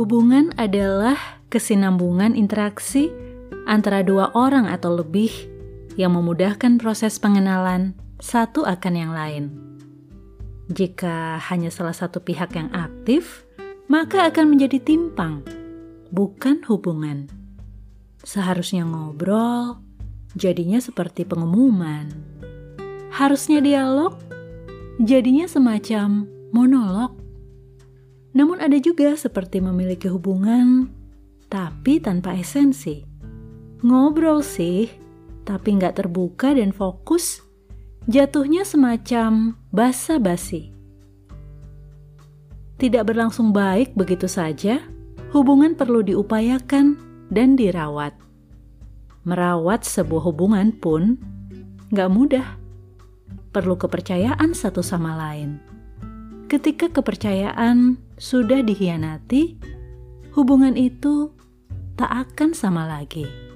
Hubungan adalah kesinambungan interaksi antara dua orang atau lebih yang memudahkan proses pengenalan satu akan yang lain. Jika hanya salah satu pihak yang aktif, maka akan menjadi timpang, bukan hubungan. Seharusnya ngobrol, jadinya seperti pengumuman. Harusnya dialog, jadinya semacam monolog. Namun ada juga seperti memiliki hubungan, tapi tanpa esensi. Ngobrol sih, tapi nggak terbuka dan fokus, jatuhnya semacam basa-basi. Tidak berlangsung baik begitu saja, hubungan perlu diupayakan dan dirawat. Merawat sebuah hubungan pun nggak mudah. Perlu kepercayaan satu sama lain. Ketika kepercayaan sudah dihianati, hubungan itu tak akan sama lagi.